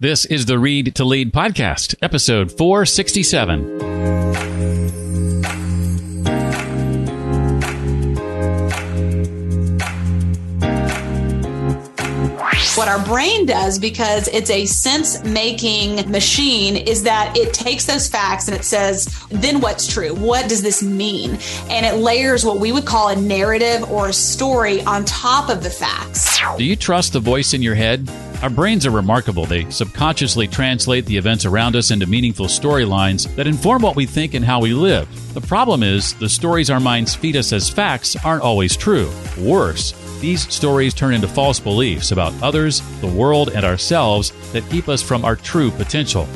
This is the Read to Lead podcast, episode 467. what our brain does because it's a sense making machine is that it takes those facts and it says, then what's true? What does this mean? And it layers what we would call a narrative or a story on top of the facts. Do you trust the voice in your head? Our brains are remarkable. They subconsciously translate the events around us into meaningful storylines that inform what we think and how we live. The problem is, the stories our minds feed us as facts aren't always true. Worse, these stories turn into false beliefs about others, the world, and ourselves that keep us from our true potential.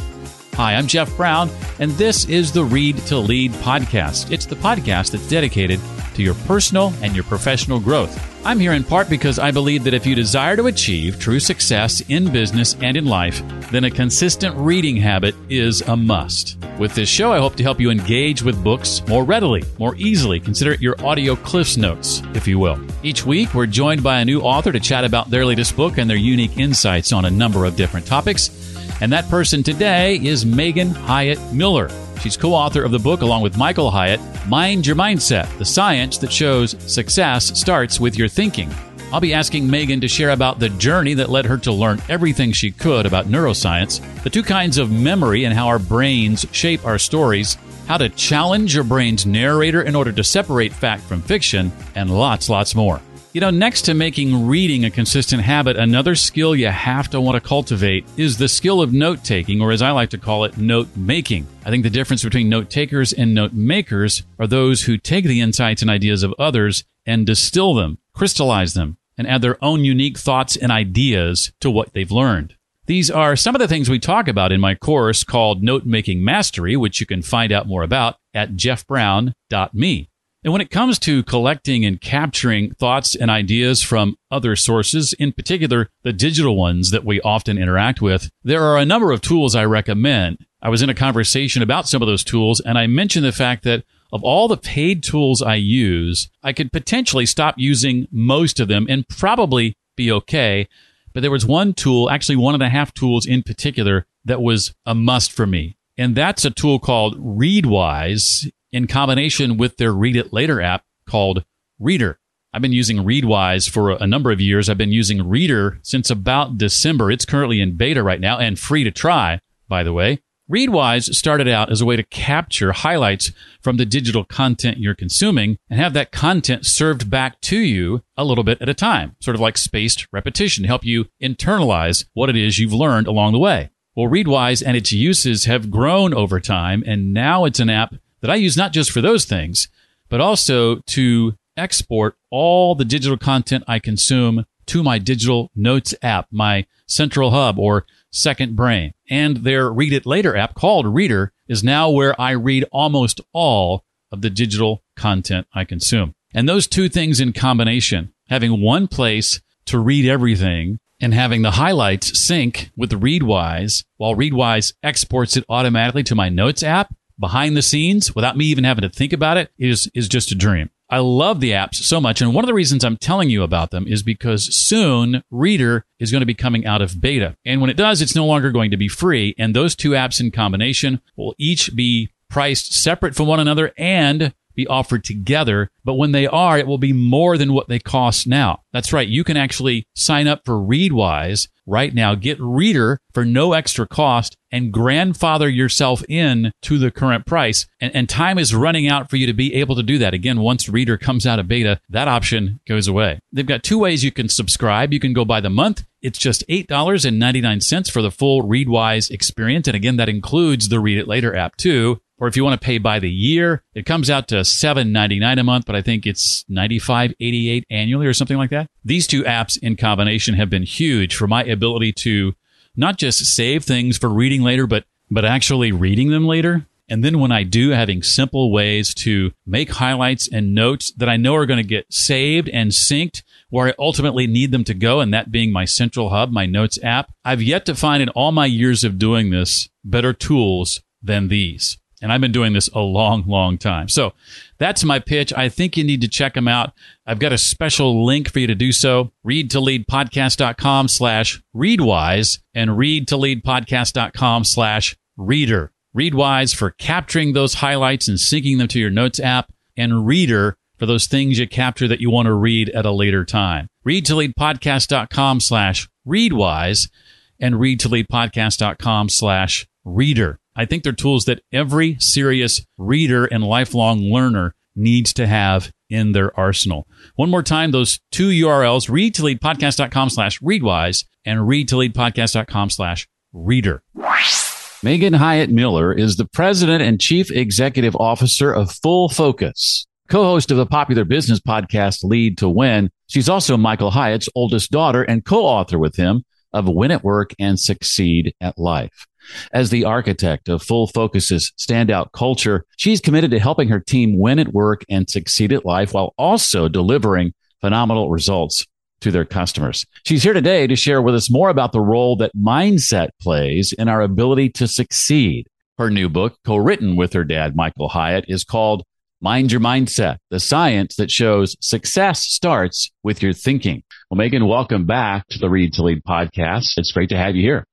Hi, I'm Jeff Brown, and this is the Read to Lead podcast. It's the podcast that's dedicated to your personal and your professional growth. I'm here in part because I believe that if you desire to achieve true success in business and in life, then a consistent reading habit is a must. With this show, I hope to help you engage with books more readily, more easily. Consider it your audio cliffs notes, if you will. Each week, we're joined by a new author to chat about their latest book and their unique insights on a number of different topics. And that person today is Megan Hyatt Miller. She's co author of the book, along with Michael Hyatt, Mind Your Mindset The Science That Shows Success Starts with Your Thinking. I'll be asking Megan to share about the journey that led her to learn everything she could about neuroscience, the two kinds of memory and how our brains shape our stories, how to challenge your brain's narrator in order to separate fact from fiction, and lots, lots more. You know, next to making reading a consistent habit, another skill you have to want to cultivate is the skill of note taking, or as I like to call it, note making. I think the difference between note takers and note makers are those who take the insights and ideas of others and distill them, crystallize them, and add their own unique thoughts and ideas to what they've learned. These are some of the things we talk about in my course called Note Making Mastery, which you can find out more about at jeffbrown.me. And when it comes to collecting and capturing thoughts and ideas from other sources, in particular the digital ones that we often interact with, there are a number of tools I recommend. I was in a conversation about some of those tools and I mentioned the fact that of all the paid tools I use, I could potentially stop using most of them and probably be okay. But there was one tool, actually one and a half tools in particular, that was a must for me. And that's a tool called Readwise in combination with their Read It Later app called Reader. I've been using Readwise for a number of years. I've been using Reader since about December. It's currently in beta right now and free to try, by the way. Readwise started out as a way to capture highlights from the digital content you're consuming and have that content served back to you a little bit at a time, sort of like spaced repetition, to help you internalize what it is you've learned along the way. Well, Readwise and its uses have grown over time, and now it's an app that I use not just for those things, but also to export all the digital content I consume to my digital notes app, my central hub or second brain. And their Read It Later app called Reader is now where I read almost all of the digital content I consume. And those two things in combination, having one place to read everything and having the highlights sync with Readwise while Readwise exports it automatically to my notes app behind the scenes without me even having to think about it is is just a dream. I love the apps so much. And one of the reasons I'm telling you about them is because soon Reader is going to be coming out of beta. And when it does, it's no longer going to be free. And those two apps in combination will each be priced separate from one another and be offered together. But when they are, it will be more than what they cost now. That's right. You can actually sign up for Readwise right now. Get Reader for no extra cost and grandfather yourself in to the current price. And, and, time is running out for you to be able to do that. Again, once Reader comes out of beta, that option goes away. They've got two ways you can subscribe. You can go by the month. It's just $8.99 for the full Readwise experience. And again, that includes the Read It Later app too or if you want to pay by the year, it comes out to $7.99 a month, but I think it's $95.88 annually or something like that. These two apps in combination have been huge for my ability to not just save things for reading later, but but actually reading them later. And then when I do, having simple ways to make highlights and notes that I know are going to get saved and synced where I ultimately need them to go, and that being my central hub, my notes app. I've yet to find in all my years of doing this better tools than these. And I've been doing this a long, long time. So that's my pitch. I think you need to check them out. I've got a special link for you to do so. Read to lead podcast.com slash readwise and read to lead podcast.com slash reader. Readwise for capturing those highlights and syncing them to your notes app and reader for those things you capture that you want to read at a later time. Read to lead podcast.com slash readwise and read to lead podcast.com slash reader. I think they're tools that every serious reader and lifelong learner needs to have in their arsenal. One more time, those two URLs, read to lead podcast.com slash readwise and read to lead podcast.com slash reader. Megan Hyatt Miller is the president and chief executive officer of Full Focus co-host of the popular business podcast Lead to Win. She's also Michael Hyatt's oldest daughter and co-author with him of Win at Work and Succeed at Life. As the architect of Full Focus's standout culture, she's committed to helping her team win at work and succeed at life while also delivering phenomenal results to their customers. She's here today to share with us more about the role that mindset plays in our ability to succeed. Her new book, co-written with her dad, Michael Hyatt, is called Mind Your Mindset, the science that shows success starts with your thinking. Well, Megan, welcome back to the Read to Lead podcast. It's great to have you here.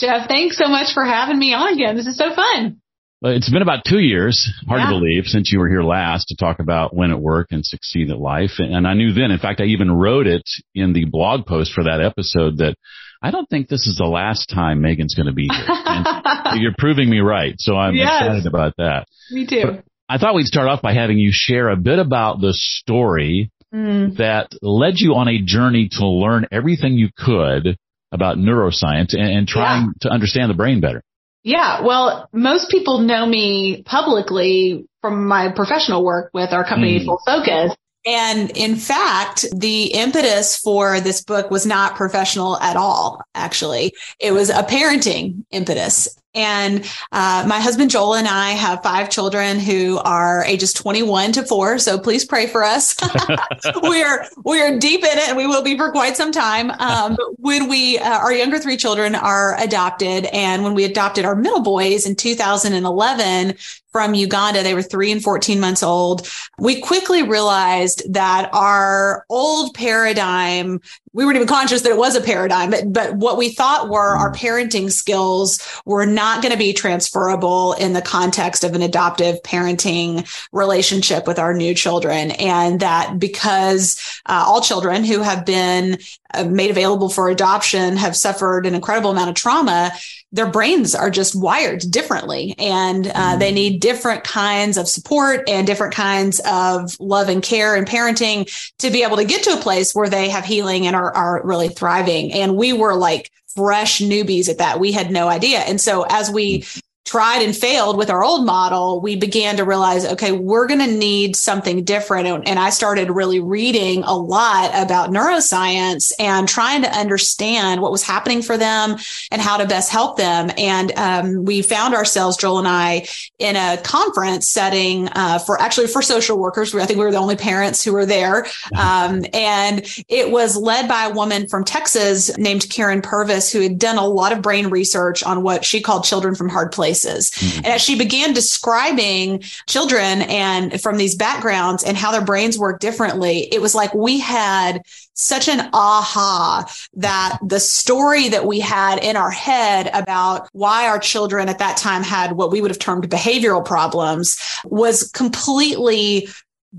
Jeff, thanks so much for having me on again. This is so fun. Well, it's been about two years, hard yeah. to believe, since you were here last to talk about win at work and succeed at life. And I knew then, in fact, I even wrote it in the blog post for that episode that I don't think this is the last time Megan's going to be here. You're proving me right. So I'm yes. excited about that. Me too. But I thought we'd start off by having you share a bit about the story mm. that led you on a journey to learn everything you could about neuroscience and, and trying yeah. to understand the brain better. Yeah, well, most people know me publicly from my professional work with our company mm. Full Focus. And in fact, the impetus for this book was not professional at all, actually. It was a parenting impetus. And uh, my husband Joel and I have five children who are ages 21 to four. So please pray for us. we are we are deep in it, and we will be for quite some time. Um, when we uh, our younger three children are adopted, and when we adopted our middle boys in 2011, from Uganda. They were three and 14 months old. We quickly realized that our old paradigm, we weren't even conscious that it was a paradigm, but, but what we thought were our parenting skills were not going to be transferable in the context of an adoptive parenting relationship with our new children. And that because uh, all children who have been uh, made available for adoption have suffered an incredible amount of trauma, their brains are just wired differently and uh, mm-hmm. they need different kinds of support and different kinds of love and care and parenting to be able to get to a place where they have healing and are, are really thriving. And we were like fresh newbies at that. We had no idea. And so as we tried and failed with our old model, we began to realize, okay, we're going to need something different. And I started really reading a lot about neuroscience and trying to understand what was happening for them and how to best help them. And um, we found ourselves, Joel and I, in a conference setting uh, for actually for social workers. I think we were the only parents who were there. Um, and it was led by a woman from Texas named Karyn Purvis, who had done a lot of brain research on what she called children from hard places places. Mm-hmm. And as she began describing children and from these backgrounds and how their brains work differently, it was like we had such an aha that the story that we had in our head about why our children at that time had what we would have termed behavioral problems was completely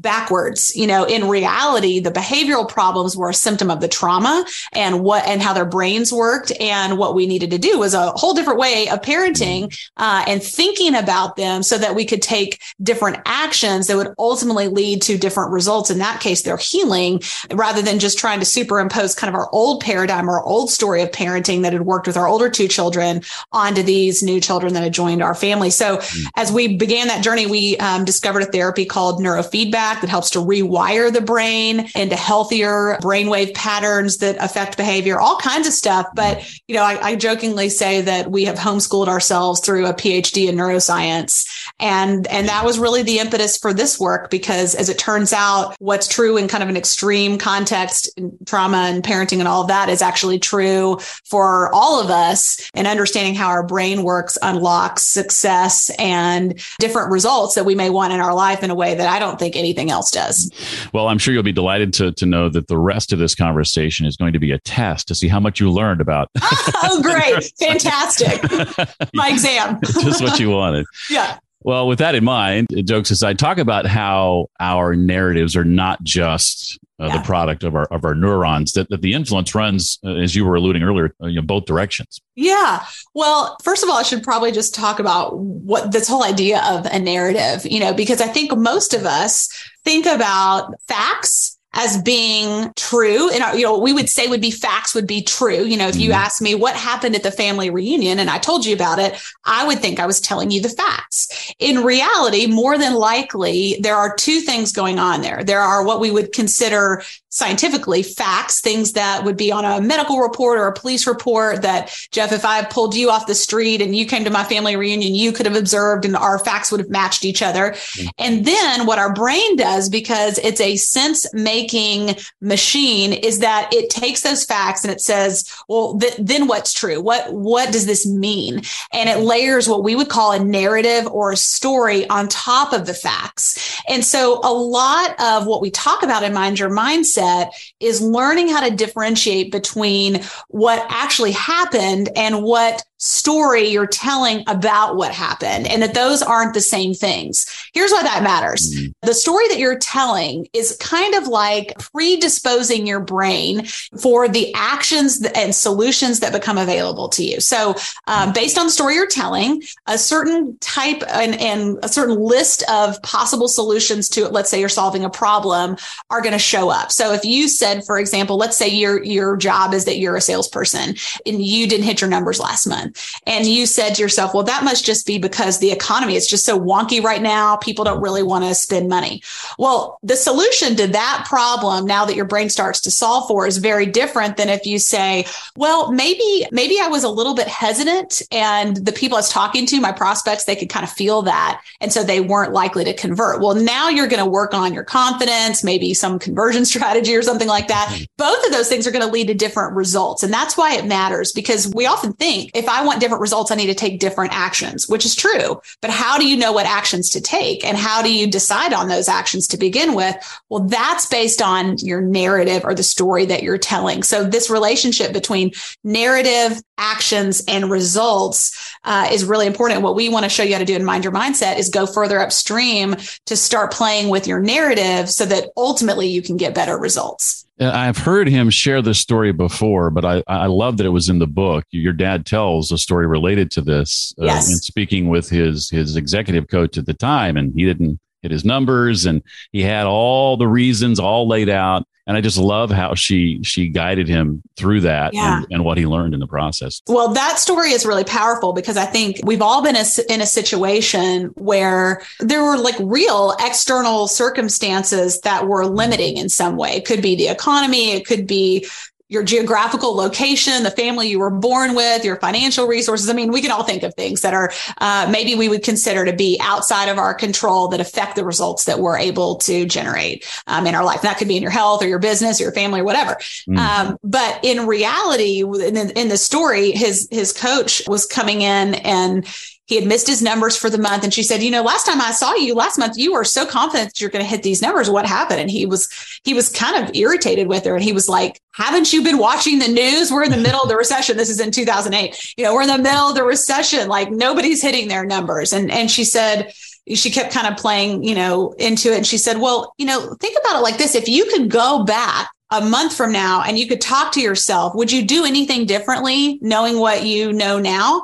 backwards. You know, in reality, the behavioral problems were a symptom of the trauma and what and how their brains worked. And what we needed to do was a whole different way of parenting uh, and thinking about them so that we could take different actions that would ultimately lead to different results. In that case, their healing rather than just trying to superimpose kind of our old paradigm or old story of parenting that had worked with our older two children onto these new children that had joined our family. So mm-hmm. as we began that journey, we um, discovered a therapy called neurofeedback that helps to rewire the brain into healthier brainwave patterns that affect behavior, all kinds of stuff. But, you know, I, I jokingly say that we have homeschooled ourselves through a PhD in neuroscience. And, and that was really the impetus for this work because as it turns out, what's true in kind of an extreme context, trauma and parenting and all of that is actually true for all of us and understanding how our brain works unlocks success and different results that we may want in our life in a way that I don't think anything else does. Well, I'm sure you'll be delighted to, to know that the rest of this conversation is going to be a test to see how much you learned about. oh, great. Fantastic. My exam. Just what you wanted. Yeah. Well, with that in mind, jokes aside, talk about how our narratives are not just uh, yeah. the product of our of our neurons. That, that the influence runs, uh, as you were alluding earlier, uh, you know, both directions. Yeah. Well, first of all, I should probably just talk about what this whole idea of a narrative. You know, because I think most of us think about facts as being true. And you know we would say would be facts would be true. You know if you mm-hmm. asked me what happened at the family reunion and i told you about it i would think i was telling you the facts. In reality more than likely there are two things going on there. There are what we would consider scientifically facts, things that would be on a medical report or a police report that, Jeff, if I pulled you off the street and you came to my family reunion, you could have observed and our facts would have matched each other. Mm-hmm. And then what our brain does, because it's a sense making machine, is that it takes those facts and it says, well, th- then what's true? What, what does this mean? And it layers what we would call a narrative or a story on top of the facts. And so a lot of what we talk about in Mind Your Mindset mindset is learning how to differentiate between what actually happened and what story you're telling about what happened and that those aren't the same things. Here's why that matters. Mm-hmm. The story that you're telling is kind of like predisposing your brain for the actions and solutions that become available to you. So, um, based on the story you're telling, a certain type and, and a certain list of possible solutions to it, let's say you're solving a problem, are going to show up. So, if you said, for example, let's say your your job is that you're a salesperson and you didn't hit your numbers last month and you said to yourself, well, that must just be because the economy is just so wonky right now. People don't really want to spend money. Well, the solution to that problem now that your brain starts to solve for is very different than if you say, well, maybe, maybe I was a little bit hesitant and the people I was talking to, my prospects, they could kind of feel that. And so they weren't likely to convert. Well, now you're going to work on your confidence, maybe some conversion strategy or something like that. Mm-hmm. Both of those things are going to lead to different results. And that's why it matters because we often think if I I want different results, I need to take different actions, which is true. But how do you know what actions to take? And how do you decide on those actions to begin with? Well, that's based on your narrative or the story that you're telling. So this relationship between narrative, actions, and results uh, is really important. What we want to show you how to do in Mind Your Mindset is go further upstream to start playing with your narrative so that ultimately you can get better results. I've heard him share this story before, but I, I love that it was in the book. Your dad tells a story related to this uh, yes. in speaking with his his executive coach at the time, and he didn't hit his numbers, and he had all the reasons all laid out and I just love how she she guided him through that yeah. and, and, what he learned in the process. Well, that story is really powerful because I think we've all been in a situation where there were like real external circumstances that were limiting in some way. It could be the economy, it could be your geographical location, the family you were born with, your financial resources. I mean, we can all think of things that are uh, maybe we would consider to be outside of our control that affect the results that we're able to generate um, in our life. And that could be in your health or your business or your family or whatever. Mm. Um, but in reality, in, in the story, his his coach was coming in and he had missed his numbers for the month. And she said, you know, last time I saw you last month, you were so confident that you're going to hit these numbers. What happened? And he was, he was kind of irritated with her. And he was like, haven't you been watching the news? We're in the middle of the recession. This is in 2008. You know, we're in the middle of the recession. Like nobody's hitting their numbers. And, and she said, she kept kind of playing, you know, into it. And she said, well, you know, think about it like this. If you could go back a month from now and you could talk to yourself, would you do anything differently knowing what you know now?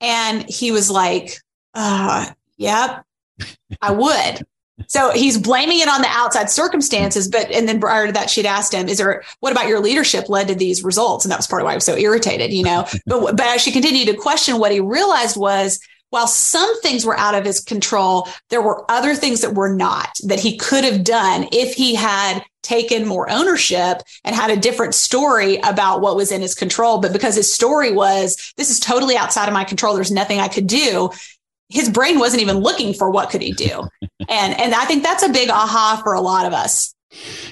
And he was like, uh, yep, I would. So he's blaming it on the outside circumstances, but and then prior to that, she'd asked him, "Is there what about your leadership led to these results?" And that was part of why I was so irritated, you know. but but as she continued to question, what he realized was while some things were out of his control, there were other things that were not that he could have done if he had taken more ownership and had a different story about what was in his control. But because his story was, this is totally outside of my control, there's nothing I could do. His brain wasn't even looking for what could he do. and, and I think that's a big aha for a lot of us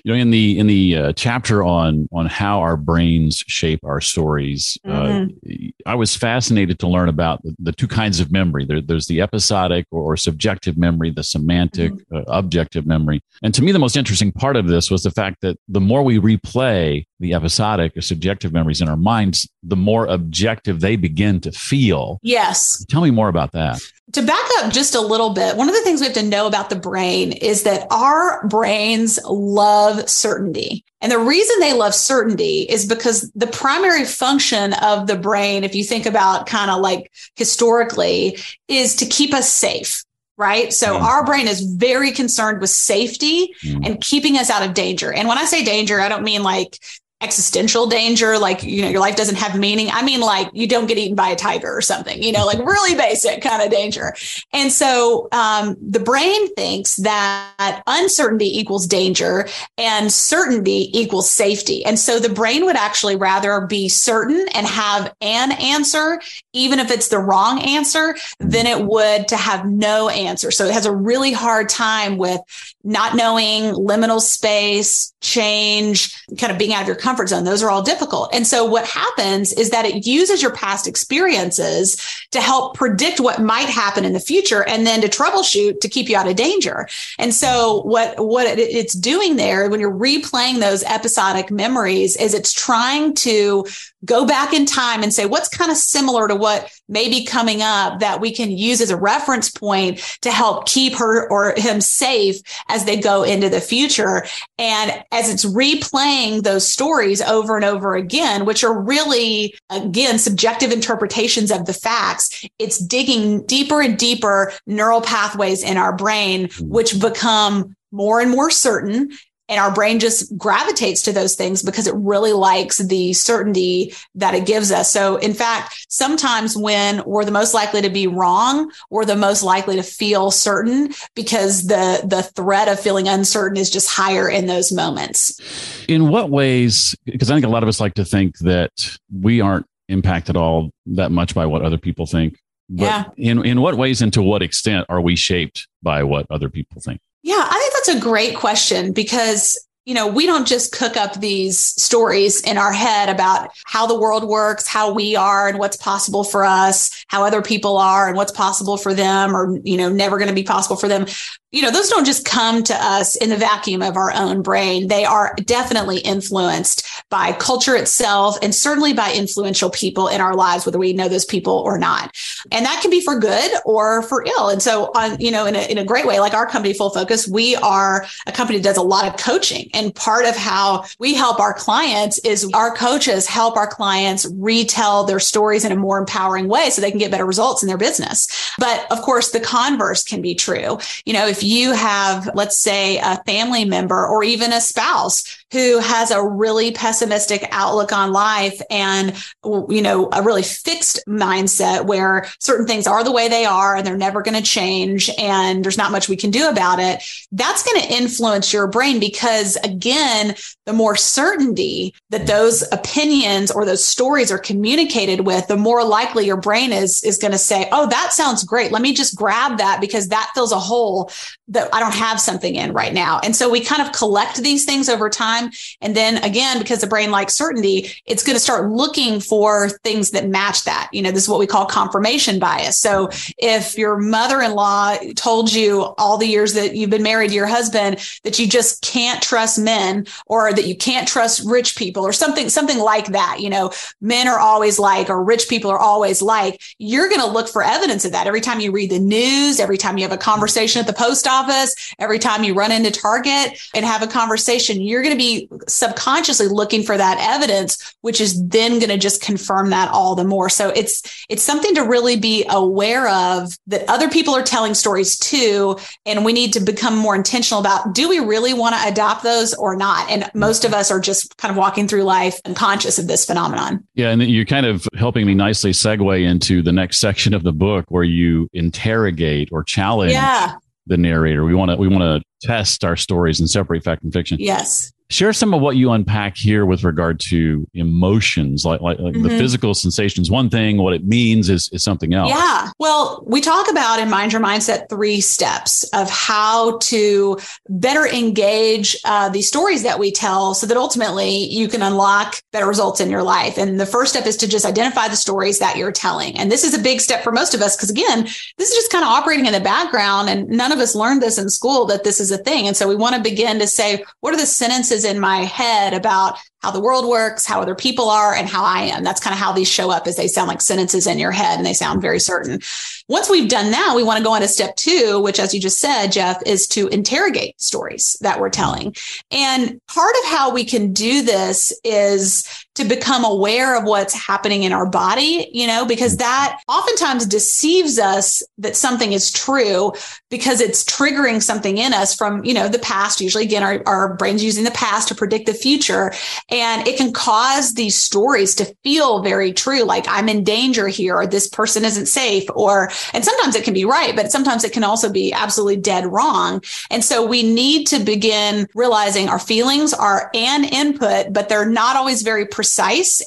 you know in the in the uh, chapter on on how our brains shape our stories uh, mm-hmm. uh, i was fascinated to learn about the, the two kinds of memory there, there's the episodic or, or subjective memory the semantic mm-hmm. uh, objective memory and to me the most interesting part of this was the fact that the more we replay the episodic or subjective memories in our minds the more objective they begin to feel yes tell me more about that to back up just a little bit, one of the things we have to know about the brain is that our brains love certainty. And the reason they love certainty is because the primary function of the brain, if you think about kind of like historically, is to keep us safe right? So mm. our brain is very concerned with safety mm. and keeping us out of danger. And when I say danger, I don't mean like existential danger like you know your life doesn't have meaning. I mean like you don't get eaten by a tiger or something you know like really basic kind of danger. And so um, the brain thinks that uncertainty equals danger and certainty equals safety. And so the brain would actually rather be certain and have an answer even if it's the wrong answer than it would to have no answer. So it has a really hard time with not knowing liminal space change kind of being out of your comfort zone. Those are all difficult. And so what happens is that it uses your past experiences to help predict what might happen in the future and then to troubleshoot to keep you out of danger. And so what, what it's doing there when you're replaying those episodic memories is it's trying to go back in time and say, what's kind of similar to what may be coming up that we can use as a reference point to help keep her or him safe as they go into the future. And as it's replaying those stories over and over again, which are really, again, subjective interpretations of the facts, it's digging deeper and deeper neural pathways in our brain, hmm. which become more and more certain and our brain just gravitates to those things because it really likes the certainty that it gives us. So in fact, sometimes when we're the most likely to be wrong, we're the most likely to feel certain because the the threat of feeling uncertain is just higher in those moments. In what ways because I think a lot of us like to think that we aren't impacted all that much by what other people think. But yeah. in in what ways and to what extent are we shaped by what other people think? Yeah, I think that's a great question because you know, we don't just cook up these stories in our head about how the world works, how we are and what's possible for us, how other people are and what's possible for them or, you know, never going to be possible for them you know, those don't just come to us in the vacuum of our own brain. They are definitely influenced by culture itself and certainly by influential people in our lives, whether we know those people or not. And that can be for good or for ill. And so on, you know, in a, in a great way, like our company Full Focus, we are a company that does a lot of coaching. And part of how we help our clients is our coaches help our clients retell their stories in a more empowering way so they can get better results in their business. But of course, the converse can be true. You know, if you have, let's say, a family member or even a spouse who has a really pessimistic outlook on life and, you know, a really fixed mindset where certain things are the way they are and they're never going to change and there's not much we can do about it, that's going to influence your brain because again, the more certainty that mm-hmm. those opinions or those stories are communicated with, the more likely your brain is, is going to say, Oh, that sounds great. Let me just grab that because that fills a hole that I don't have something in right now. And so we kind of collect these things over time. And then again, because the brain likes certainty, it's going to start looking for things that match that. You know, this is what we call confirmation bias. So if your mother in law told you all the years that you've been married to your husband that you just can't trust men or that you can't trust rich people or something, something like that, you know, men are always like, or rich people are always like, you're going to look for evidence of that every time you read the news, every time you have a conversation at the post office, every time you run into Target and have a conversation, you're going to be be subconsciously looking for that evidence, which is then going to just confirm that all the more. So it's it's something to really be aware of that other people are telling stories too, and we need to become more intentional about do we really want to adopt those or not? And most of us are just kind of walking through life unconscious of this phenomenon. Yeah, and you're kind of helping me nicely segue into the next section of the book where you interrogate or challenge yeah. the narrator. We want to we want to test our stories and separate fact from fiction. Yes share some of what you unpack here with regard to emotions like like, like mm-hmm. the physical sensations. One thing what it means is is something else. Yeah. Well we talk about in mind your mindset three steps of how to better engage uh, the stories that we tell so that ultimately you can unlock better results in your life. And the first step is to just identify the stories that you're telling. And this is a big step for most of us because again this is just kind of operating in the background and none of us learned this in school that this is a thing. And so we want to begin to say what are the sentences in my head about how the world works, how other people are, and how I am. That's kind of how these show up as they sound like sentences in your head and they sound very certain. Once we've done that, we want to go on to step two, which, as you just said, Jeff, is to interrogate stories that we're telling. And part of how we can do this is to become aware of what's happening in our body, you know, because mm-hmm. that oftentimes deceives us that something is true because it's triggering something in us from, you know, the past. Usually, again, our, our brain's using the past to predict the future. And it can cause these stories to feel very true, like I'm in danger here, or this person isn't safe, or, and sometimes it can be right, but sometimes it can also be absolutely dead wrong. And so we need to begin realizing our feelings are an input, but they're not always very precise.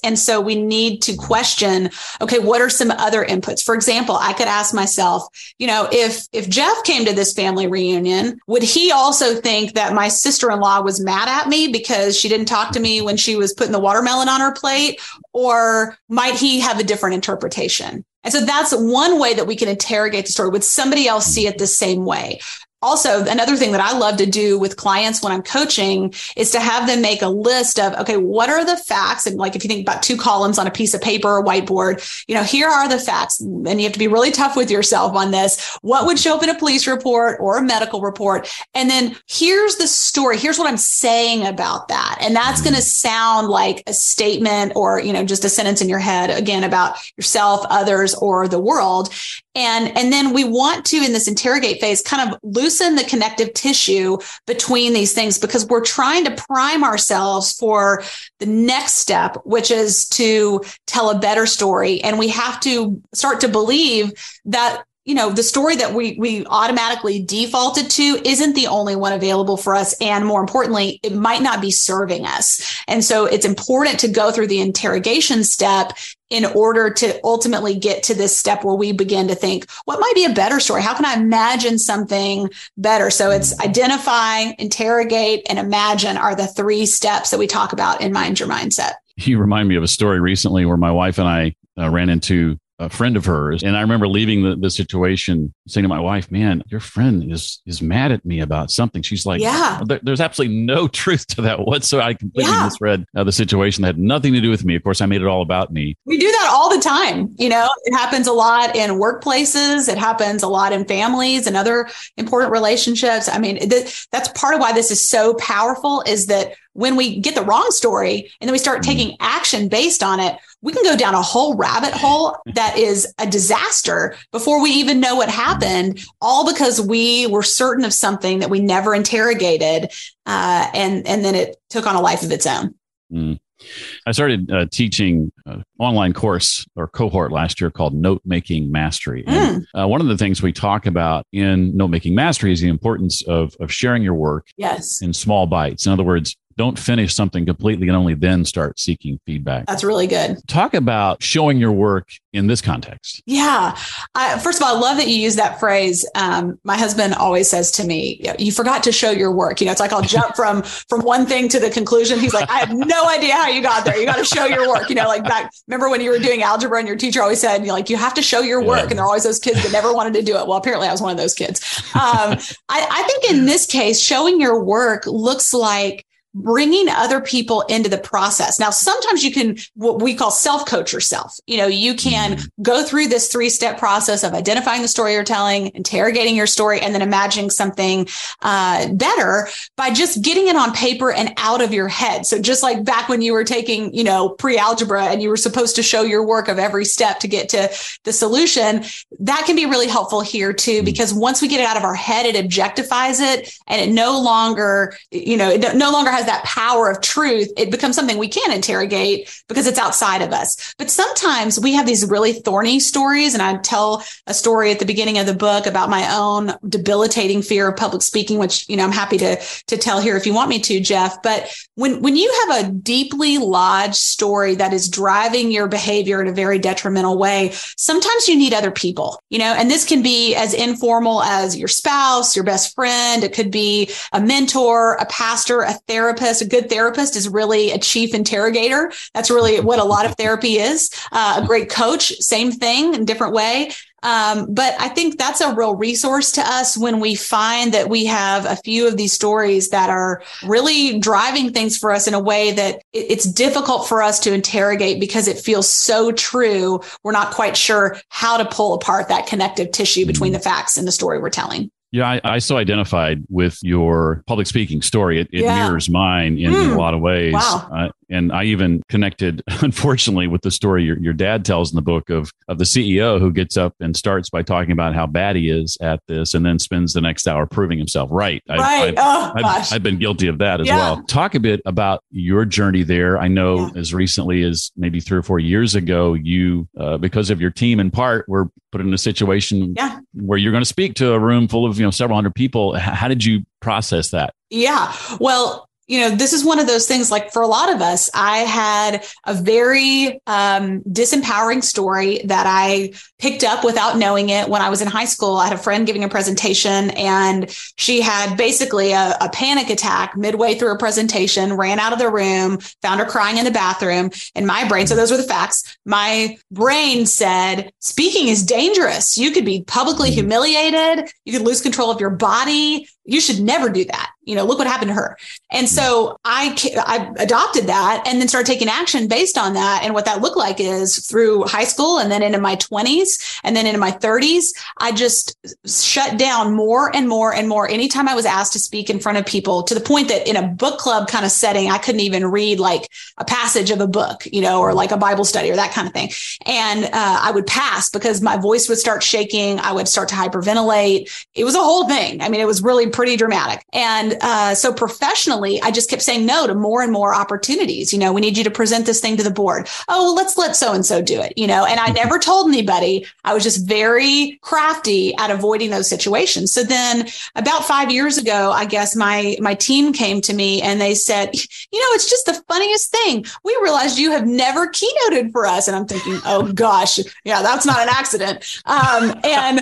And so we need to question, okay, what are some other inputs? For example, I could ask myself, you know, if, if Jeff came to this family reunion, would he also think that my sister-in-law was mad at me because she didn't talk to me when she was putting the watermelon on her plate? Or might he have a different interpretation? And so that's one way that we can interrogate the story. Would somebody else see it the same way? Also another thing that i love to do with clients when i'm coaching is to have them make a list of okay what are the facts? And like if you think about two columns on a piece of paper or whiteboard you know here are the facts and you have to be really tough with yourself on this. What would show up in a police report or a medical report? And then here's the story. Here's what i'm saying about that. And that's going to mm-hmm. sound like a statement or you know just a sentence in your head again about yourself others or the world. And, and then we want to, in this interrogate phase, kind of loosen the connective tissue between these things because we're trying to prime ourselves for the next step, which is to tell a better story. And we have to start to believe that you know the story that we we automatically defaulted to isn't the only one available for us. And more importantly it might not be serving us. And so it's important to go through the interrogation step in order to ultimately get to this step where we begin to think what might be a better story? How can i imagine something better? So it's identify interrogate and imagine are the three steps that we talk about in mind your mindset. You remind me of a story recently where my wife and i uh, ran into a friend of hers. And I remember leaving the, the situation saying to my wife, man, your friend is, is mad at me about something. She's like, yeah, there, there's absolutely no truth to that whatsoever. I completely yeah. misread uh, the situation that had nothing to do with me. Of course, I made it all about me. We do that all the time. You know, it happens a lot in workplaces. It happens a lot in families and other important relationships. I mean, th- that's part of why this is so powerful is that when we get the wrong story and then we start mm-hmm. taking action based on it, we can go down a whole rabbit hole that is a disaster before we even know what happened, all because we were certain of something that we never interrogated. Uh, and, and then it took on a life of its own. Mm. I started uh, teaching an online course or cohort last year called Note Making Mastery. And, mm. uh, one of the things we talk about in Note Making Mastery is the importance of, of sharing your work yes. in small bites. In other words, don't finish something completely and only then start seeking feedback. That's really good. Talk about showing your work in this context. Yeah. I, first of all, I love that you use that phrase. Um, my husband always says to me, you forgot to show your work. You know, it's like I'll jump from, from one thing to the conclusion. He's like, I have no idea how you got there. You got to show your work. You know, like back, remember when you were doing algebra and your teacher always said, you like, you have to show your work. Yeah. And there are always those kids that never wanted to do it. Well, apparently I was one of those kids. Um, I, I think in this case, showing your work looks like bringing other people into the process. Now, sometimes you can, what we call self coach yourself. You know, you can mm-hmm. go through this three step process of identifying the story you're telling, interrogating your story, and then imagining something uh, better by just getting it on paper and out of your head. So just like back when you were taking, you know, pre algebra and you were supposed to show your work of every step to get to the solution, that can be really helpful here too, mm-hmm. because once we get it out of our head, it objectifies it and it no longer, you know, it no longer has that power of truth. It becomes something we can interrogate because it's outside of us. But sometimes we have these really thorny stories. And I tell a story at the beginning of the book about my own debilitating fear of public speaking, which, you know, I'm happy to, to tell here if you want me to, Jeff. But when, when you have a deeply lodged story that is driving your behavior in a very detrimental way, sometimes you need other people, you know, and this can be as informal as your spouse, your best friend. It could be a mentor, a pastor, a therapist. A good therapist is really a chief interrogator. That's really what a lot of therapy is. Uh, a great coach, same thing in different way. Um, but I think that's a real resource to us when we find that we have a few of these stories that are really driving things for us in a way that it's difficult for us to interrogate because it feels so true. We're not quite sure how to pull apart that connective tissue between the facts and the story we're telling. Yeah, I, I so identified with your public speaking story. It, it yeah. mirrors mine in, mm. in, a lot of ways. Wow. And I even connected, unfortunately, with the story your, your dad tells in the book of, of the CEO who gets up and starts by talking about how bad he is at this and then spends the next hour proving himself right. Right. I've, oh, I've, gosh. I've been guilty of that as yeah. well. Talk a bit about your journey there. I know yeah. as recently as maybe three or four years ago, you, uh, because of your team in part, were put in a situation yeah. where you're going to speak to a room full of, you know, several hundred people. How did you process that? Yeah. Well, you know, this is one of those things like for a lot of us, I had a very um, disempowering story that I picked up without knowing it when I was in high school. I had a friend giving a presentation and she had basically a, a panic attack midway through a presentation, ran out of the room, found her crying in the bathroom. And my brain, so those were the facts. My brain said, speaking is dangerous. You could be publicly mm-hmm. humiliated. You could lose control of your body you should never do that. You know, look what happened to her. And so I, I adopted that and then started taking action based on that. And what that looked like is through high school and then into my 20s and then into my 30s, I just shut down more and more and more anytime I was asked to speak in front of people to the point that in a book club kind of setting, I couldn't even read like a passage of a book, you know, or like a Bible study or that kind of thing. And uh, I would pass because my voice would start shaking. I would start to hyperventilate. It was a whole thing. I mean, it was really pretty dramatic. And uh, so professionally, I just kept saying no to more and more opportunities. You know, we need you to present this thing to the board. Oh, well, let's let so and so do it. You know, and I never told anybody. I was just very crafty at avoiding those situations. So then, about five years ago, I guess my my team came to me and they said, you know, it's just the funniest thing. We realized you have never keynoted for us, and I'm thinking, oh gosh, yeah, that's not an accident. Um, and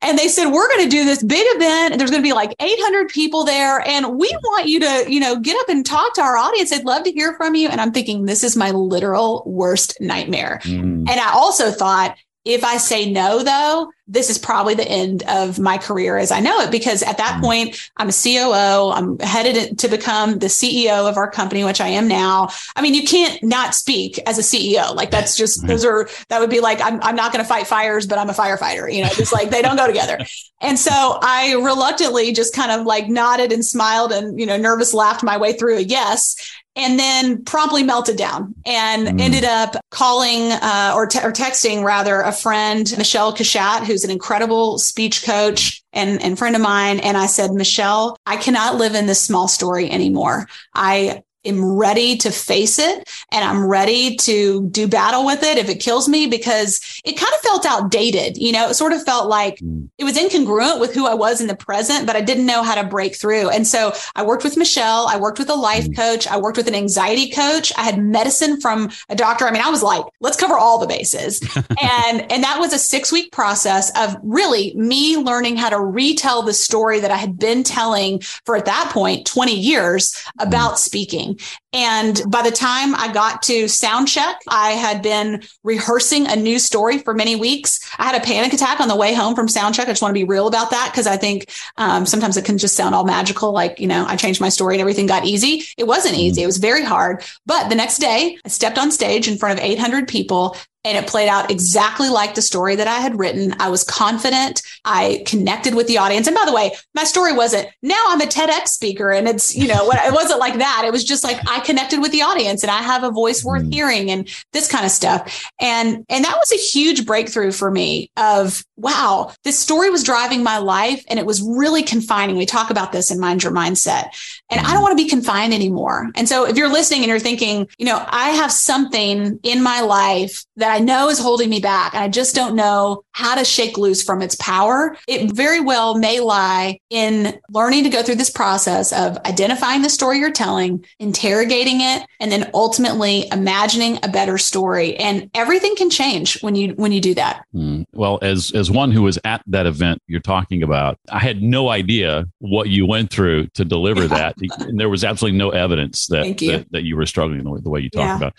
and they said we're going to do this big event, and there's going to be like eight 800 people there and we want you to, you know, get up and talk to our audience. I'd love to hear from you. And I'm thinking, this is my literal worst nightmare. Mm. And I also thought, if I say no, though, this is probably the end of my career as I know it, because at that mm. point, I'm a COO. I'm headed to become the CEO of our company, which I am now. I mean, you can't not speak as a CEO. Like that's just, those are, that would be like, I'm, I'm not going to fight fires, but I'm a firefighter, you know, just like they don't go together. And so I reluctantly just kind of like nodded and smiled and, you know, nervous laughed my way through a yes and then promptly melted down and mm. ended up calling uh, or, te- or texting rather a friend, Michele Cushatt, who's an incredible speech coach and, and friend of mine. And I said, Michele, I cannot live in this small story anymore. I am ready to face it and I'm ready to do battle with it if it kills me because it kind of felt outdated. You know, it sort of felt like mm. it was incongruent with who I was in the present, but I didn't know how to break through. And so I worked with Michele. I worked with a life mm. coach. I worked with an anxiety coach. I had medicine from a doctor. I mean, I was like, let's cover all the bases. and, and that was a six week process of really me learning how to retell the story that I had been telling for at that point, 20 years about mm. speaking And by the time I got to sound check, I had been rehearsing a new story for many weeks. I had a panic attack on the way home from sound check. I just want to be real about that because I think um, sometimes it can just sound all magical. Like, you know, I changed my story and everything got easy. It wasn't mm-hmm. easy. It was very hard. But the next day, I stepped on stage in front of 800 people and it played out exactly like the story that I had written. I was confident. I connected with the audience. And by the way, my story wasn't now I'm a TEDx speaker and it's, you know, it wasn't like that. It was just like I connected with the audience and I have a voice worth mm. hearing and this kind of stuff. And, and that was a huge breakthrough for me of wow, this story was driving my life and it was really confining. We talk about this in Mind Your Mindset. And I don't mm-hmm. want to be confined anymore. And so if you're listening and you're thinking, you know, I have something in my life that I know is holding me back and I just don't know how to shake loose from its power, it very well may lie in learning to go through this process of identifying the story you're telling, interrogating it, and then ultimately imagining a better story. And everything can change when you when you do that. Mm. Well, as as one who was at that event you're talking about, I had no idea what you went through to deliver that and there was absolutely no evidence that you. That, that, you were struggling the way, the way you talked yeah. about.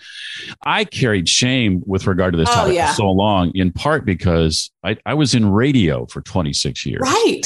I carried shame with regard to this oh, topic yeah. for so long, in part because I, I was in radio for 26 years. Right.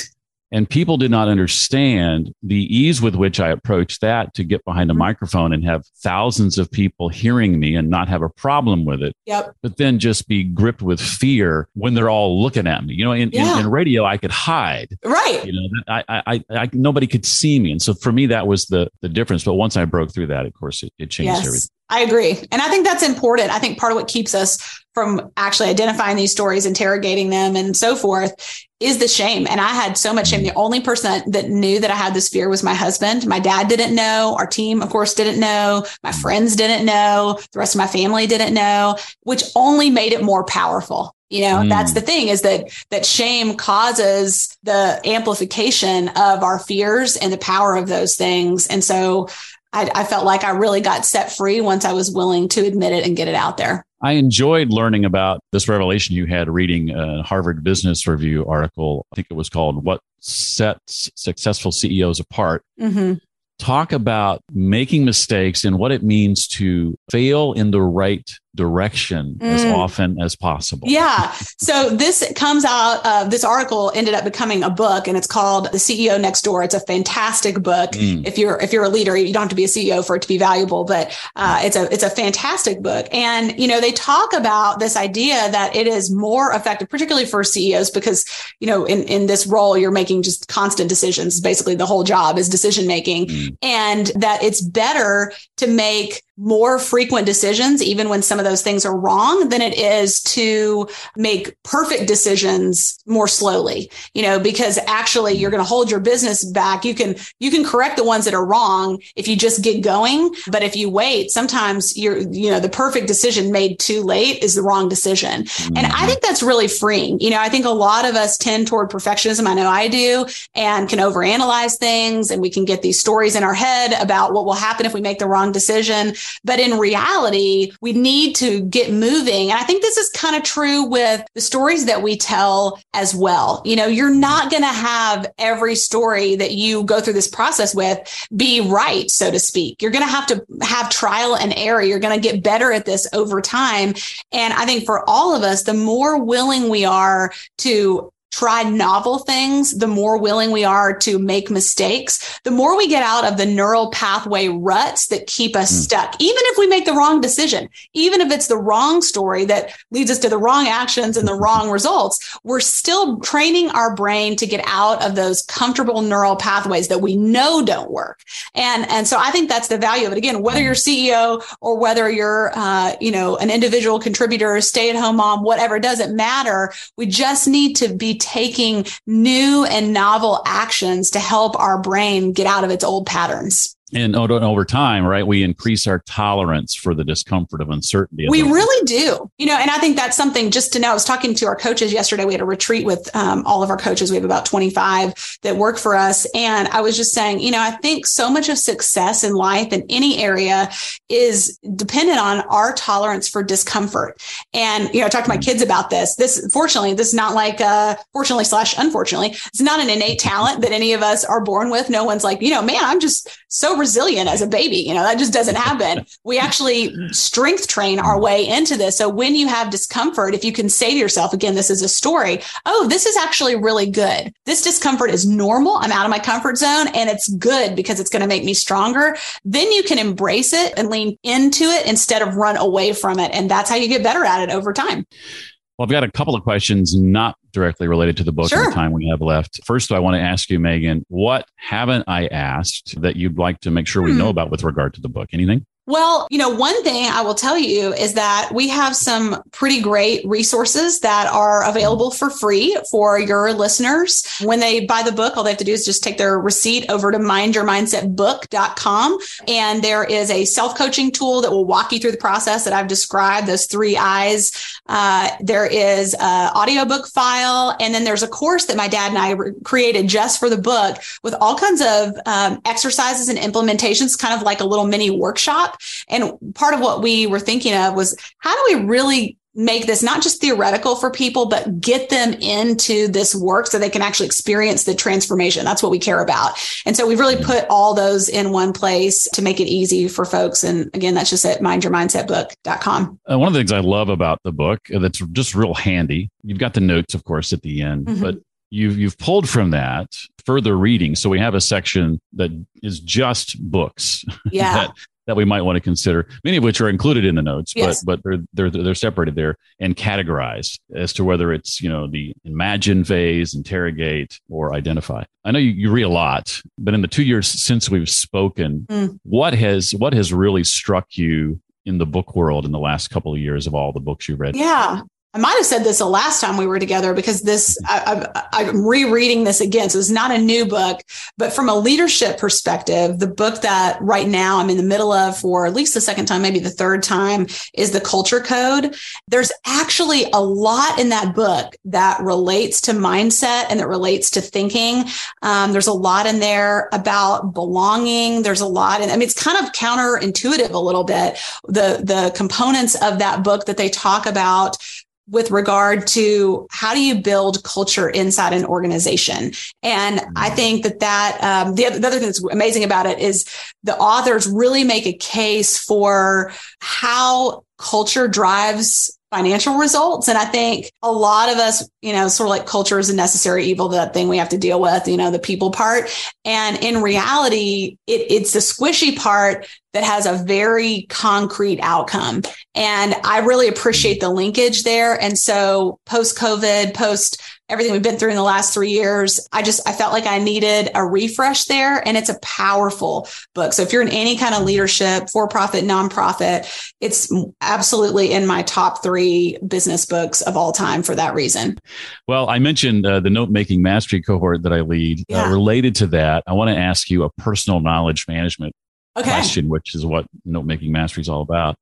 And people did not understand the ease with which I approached that to get behind a mm-hmm. microphone and have thousands of people hearing me and not have a problem with it. Yep. But then just be gripped with fear when they're all looking at me. You know, in, yeah. in, in, radio, I could hide. Right. You know, I, I, I, nobody could see me. And so for me, that was the, the difference. But once I broke through that, of course, it, it changed yes. everything. I agree. And I think that's important. I think part of what keeps us from actually identifying these stories, interrogating them, and so forth is the shame. And I had so much shame. The only person that knew that I had this fear was my husband. My dad didn't know. Our team, of course, didn't know. My friends didn't know. The rest of my family didn't know, which only made it more powerful. You know, mm. that's the thing is that that shame causes the amplification of our fears and the power of those things. And so I, I felt like I really got set free once I was willing to admit it and get it out there. I enjoyed learning about this revelation you had reading a Harvard Business Review article. I think it was called What Sets Successful CEOs Apart. Mm-hmm. Talk about making mistakes and what it means to fail in the right direction mm. as often as possible. Yeah. So this comes out of this article ended up becoming a book and it's called The CEO Next Door. It's a fantastic book. Mm. If you're if you're a leader, you don't have to be a CEO for it to be valuable, but uh, it's a it's a fantastic book. And you know, they talk about this idea that it is more effective, particularly for CEOs, because you know, in, in this role, you're making just constant decisions. Basically, the whole job is decision making. Mm. And that it's better to make more frequent decisions, even when some of those things are wrong, than it is to make perfect decisions more slowly, you know, because actually you're going to hold your business back. You can, you can correct the ones that are wrong if you just get going. But if you wait, sometimes you're, you know, the perfect decision made too late is the wrong decision. Mm-hmm. And I mm-hmm. think that's really freeing. You know, I think a lot of us tend toward perfectionism. I know I do and can overanalyze things and we can get these stories in our head about what will happen if we make the wrong decision. But in reality, we need to get moving. And I think this is kind of true with the stories that we tell as well. You know, you're not going to have every story that you go through this process with be right, so to speak. You're going to have to have trial and error. You're going to get better at this over time. And I think for all of us, the more willing we are to try novel things, the more willing we are to make mistakes, the more we get out of the neural pathway ruts that keep us mm. stuck. Even if we make the wrong decision, even if it's the wrong story that leads us to the wrong actions and the wrong results, we're still training our brain to get out of those comfortable neural pathways that we know don't work. And, and so I think that's the value of it. Again, whether you're CEO or whether you're, uh, you know, an individual contributor, stay at home mom, whatever, it doesn't matter. We just need to be taking new and novel actions to help our brain get out of its old patterns and over time, right, we increase our tolerance for the discomfort of uncertainty. We really do. You know, and I think that's something just to know. I was talking to our coaches yesterday. We had a retreat with um, all of our coaches. We have about 25 that work for us. And I was just saying, you know, I think so much of success in life in any area is dependent on our tolerance for discomfort. And, you know, I talked to my kids about this. This, fortunately, this is not like, uh, fortunately slash unfortunately, it's not an innate talent that any of us are born with. No one's like, you know, man, I'm just so resilient as a baby. You know, that just doesn't happen. we actually strength train our way into this. So when you have discomfort, if you can say to yourself, again, this is a story, oh, this is actually really good. This discomfort is normal. I'm out of my comfort zone and it's good because it's going to make me stronger. Then you can embrace it and lean into it instead of run away from it. And that's how you get better at it over time. Well, I've got a couple of questions not directly related to the book sure. the time we have left. First, I want to ask you, Megan, what haven't I asked that you'd like to make sure we hmm. know about with regard to the book? Anything? Well, you know, one thing I will tell you is that we have some pretty great resources that are available for free for your listeners. When they buy the book, all they have to do is just take their receipt over to mindyourmindsetbook.com. And there is a self coaching tool that will walk you through the process that I've described, those three eyes. Uh, there is an audiobook file. And then there's a course that my dad and I re- created just for the book with all kinds of um, exercises and implementations, kind of like a little mini workshop and part of what we were thinking of was how do we really make this not just theoretical for people, but get them into this work so they can actually experience the transformation. That's what we care about. And so we've really put all those in one place to make it easy for folks. And again, that's just at mindyourmindsetbook.com. Uh, one of the things I love about the book uh, that's just real handy, you've got the notes, of course, at the end, mm-hmm. but you've you've pulled from that further reading. So we have a section that is just books. Yeah. that, that we might want to consider, many of which are included in the notes, yes. but but they're they're they're separated there and categorized as to whether it's you know the imagine phase, interrogate, or identify. I know you, you read a lot, but in the two years since we've spoken, mm. what has what has really struck you in the book world in the last couple of years of all the books you've read? Yeah, I might have said this the last time we were together because this, I, am rereading this again. So it's not a new book, but from a leadership perspective, the book that right now I'm in the middle of for at least the second time, maybe the third time is the culture code. There's actually a lot in that book that relates to mindset and that relates to thinking. Um, there's a lot in there about belonging. There's a lot. And I mean, it's kind of counterintuitive a little bit. The, the components of that book that they talk about with regard to how do you build culture inside an organization and i mm-hmm. think that that um, the, the, other thing that's amazing about it is the authors really make a case for how culture drives financial results. And I think a lot of us, you know, sort of like culture is a necessary evil, that thing we have to deal with, you know, the people part. And in reality, it, it's the squishy part that has a very concrete outcome. And I really appreciate mm-hmm. the linkage there. And so post COVID, post everything we've been through in the last three years. I just, I felt like I needed a refresh there. And it's a powerful book. So if you're in any kind of leadership, for profit, nonprofit, it's absolutely in my top three business books of all time for that reason. Well, I mentioned uh, the note making mastery cohort that I lead. Uh, yeah. Uh, related to that, I want to ask you a personal knowledge management okay. question, which is what note making mastery is all about.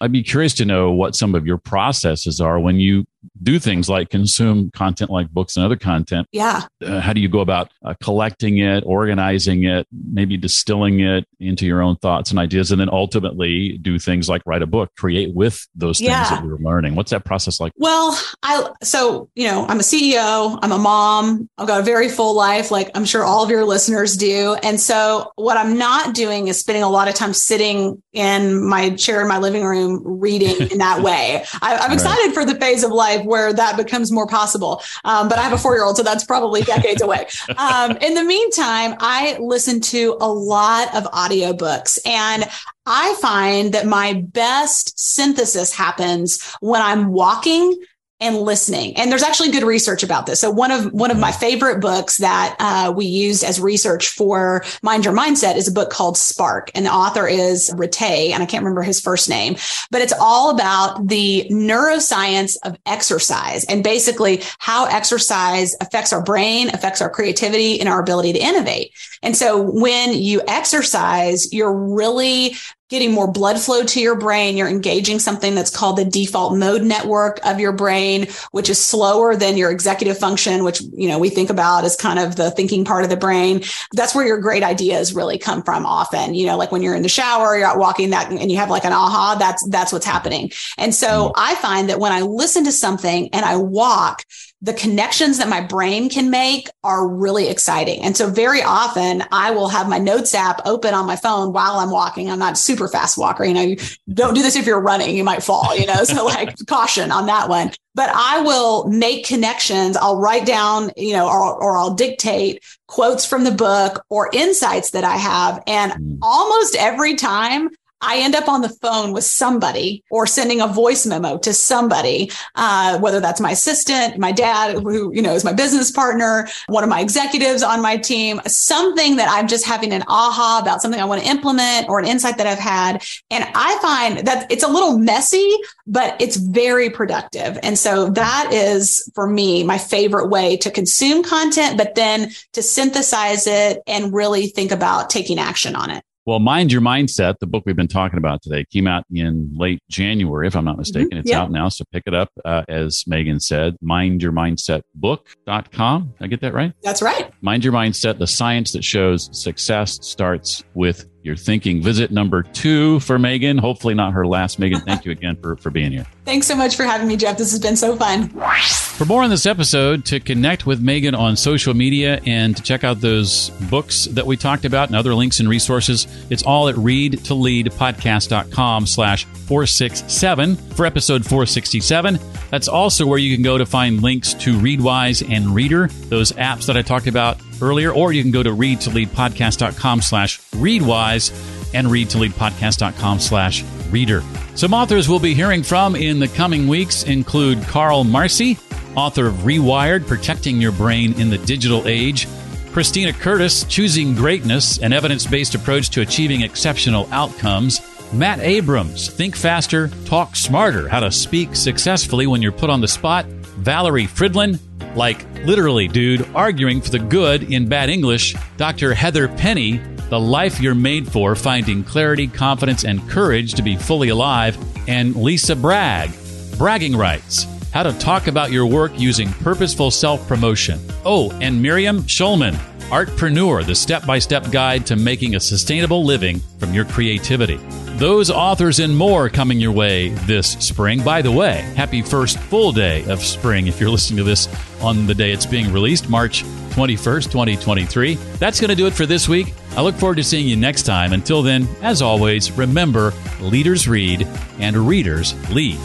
I'd be curious to know what some of your processes are when you do things like consume content like books and other content. Yeah. Uh, how do you go about uh, collecting it, organizing it, maybe distilling it into your own thoughts and ideas, and then ultimately do things like write a book, create with those things yeah. that you're learning? What's that process like? Well, I so you know I'm a CEO, I'm a mom, I've got a very full life, like I'm sure all of your listeners do, and so what I'm not doing is spending a lot of time sitting in my chair in my living room reading in that way. I, am excited right. for the phase of life where that becomes more possible. Um, but I have a four year old, so that's probably decades away. Um, in the meantime, I listen to a lot of audiobooks and I find that my best synthesis happens when I'm walking and listening. And there's actually good research about this. So one of one of my favorite books that uh, we used as research for Mind Your Mindset is a book called Spark, and the author is Ratey, and I can't remember his first name, but it's all about the neuroscience of exercise and basically how exercise affects our brain, affects our creativity, and our ability to innovate. And so when you exercise, you're really getting more blood flow to your brain. You're engaging something that's called the default mode network of your brain, which is slower than your executive function, which, you know, we think about as kind of the thinking part of the brain. That's where your great ideas really come from often. You know, like when you're in the shower, you're out walking that and you have like an aha, that's, that's what's happening. And so mm. I find that when I listen to something and I walk, the connections that my brain can make are really exciting. And so very often I will have my notes app open on my phone while I'm walking. I'm not a super fast walker. You know, you don't do this if you're running, you might fall, you know, so like caution on that one. But I will make connections. I'll write down, you know, or, or I'll dictate quotes from the book or insights that I have. And mm. almost every time I end up on the phone with somebody or sending a voice memo to somebody, uh, whether that's my assistant, my dad, who, you know, is my business partner, one of my executives on my team, something that I'm just having an aha about something I want to implement or an insight that I've had. And I find that it's a little messy, but it's very productive. And so that is for me, my favorite way to consume content, but then to synthesize it and really think about taking action on it. Well, Mind Your Mindset, the book we've been talking about today, came out in late January, if I'm not mistaken. Mm-hmm. It's out now, so pick it up. Uh, as Megan said, mindyourmindsetbook.com. I get that right? That's right. Mind Your Mindset, the science that shows success starts with your thinking. Visit number two for Megan. Hopefully, not her last. Megan, thank you again for, for being here. Thanks so much for having me, Jeff. This has been so fun. For more on this episode, to connect with Megan on social media and to check out those books that we talked about and other links and resources, it's all at readtoleadpodcast.com slash 467 for episode 467. That's also where you can go to find links to Readwise and Reader, those apps that I talked about earlier, or you can go to readtoleadpodcast.com slash readwise and readtoleadpodcast.com slash reader. Some authors we'll be hearing from in the coming weeks include Carl Marci, author of Rewired, Protecting Your Brain in the Digital Age, Christina Curtis, Choosing Greatness, an evidence-based approach to achieving exceptional outcomes, Matt Abrahams, Think Faster, Talk Smarter, How to Speak Successfully When You're Put on the Spot, Valerie Fridland, like literally, dude, arguing for the good in bad English, Dr. Heather Penny, The Life You're Made For, Finding Clarity, Confidence, and Courage to Be Fully Alive, and Lisa Bragg, Bragging Rights, How to Talk About Your Work Using Purposeful Self Promotion. Oh, and Miriam Schulman, Artpreneur, the step by step guide to making a sustainable living from your creativity. Those authors and more coming your way this spring. By the way, happy first full day of spring if you're listening to this on the day it's being released, March 21st, 2023. That's going to do it for this week. I look forward to seeing you next time. Until then, as always, remember leaders read and readers lead.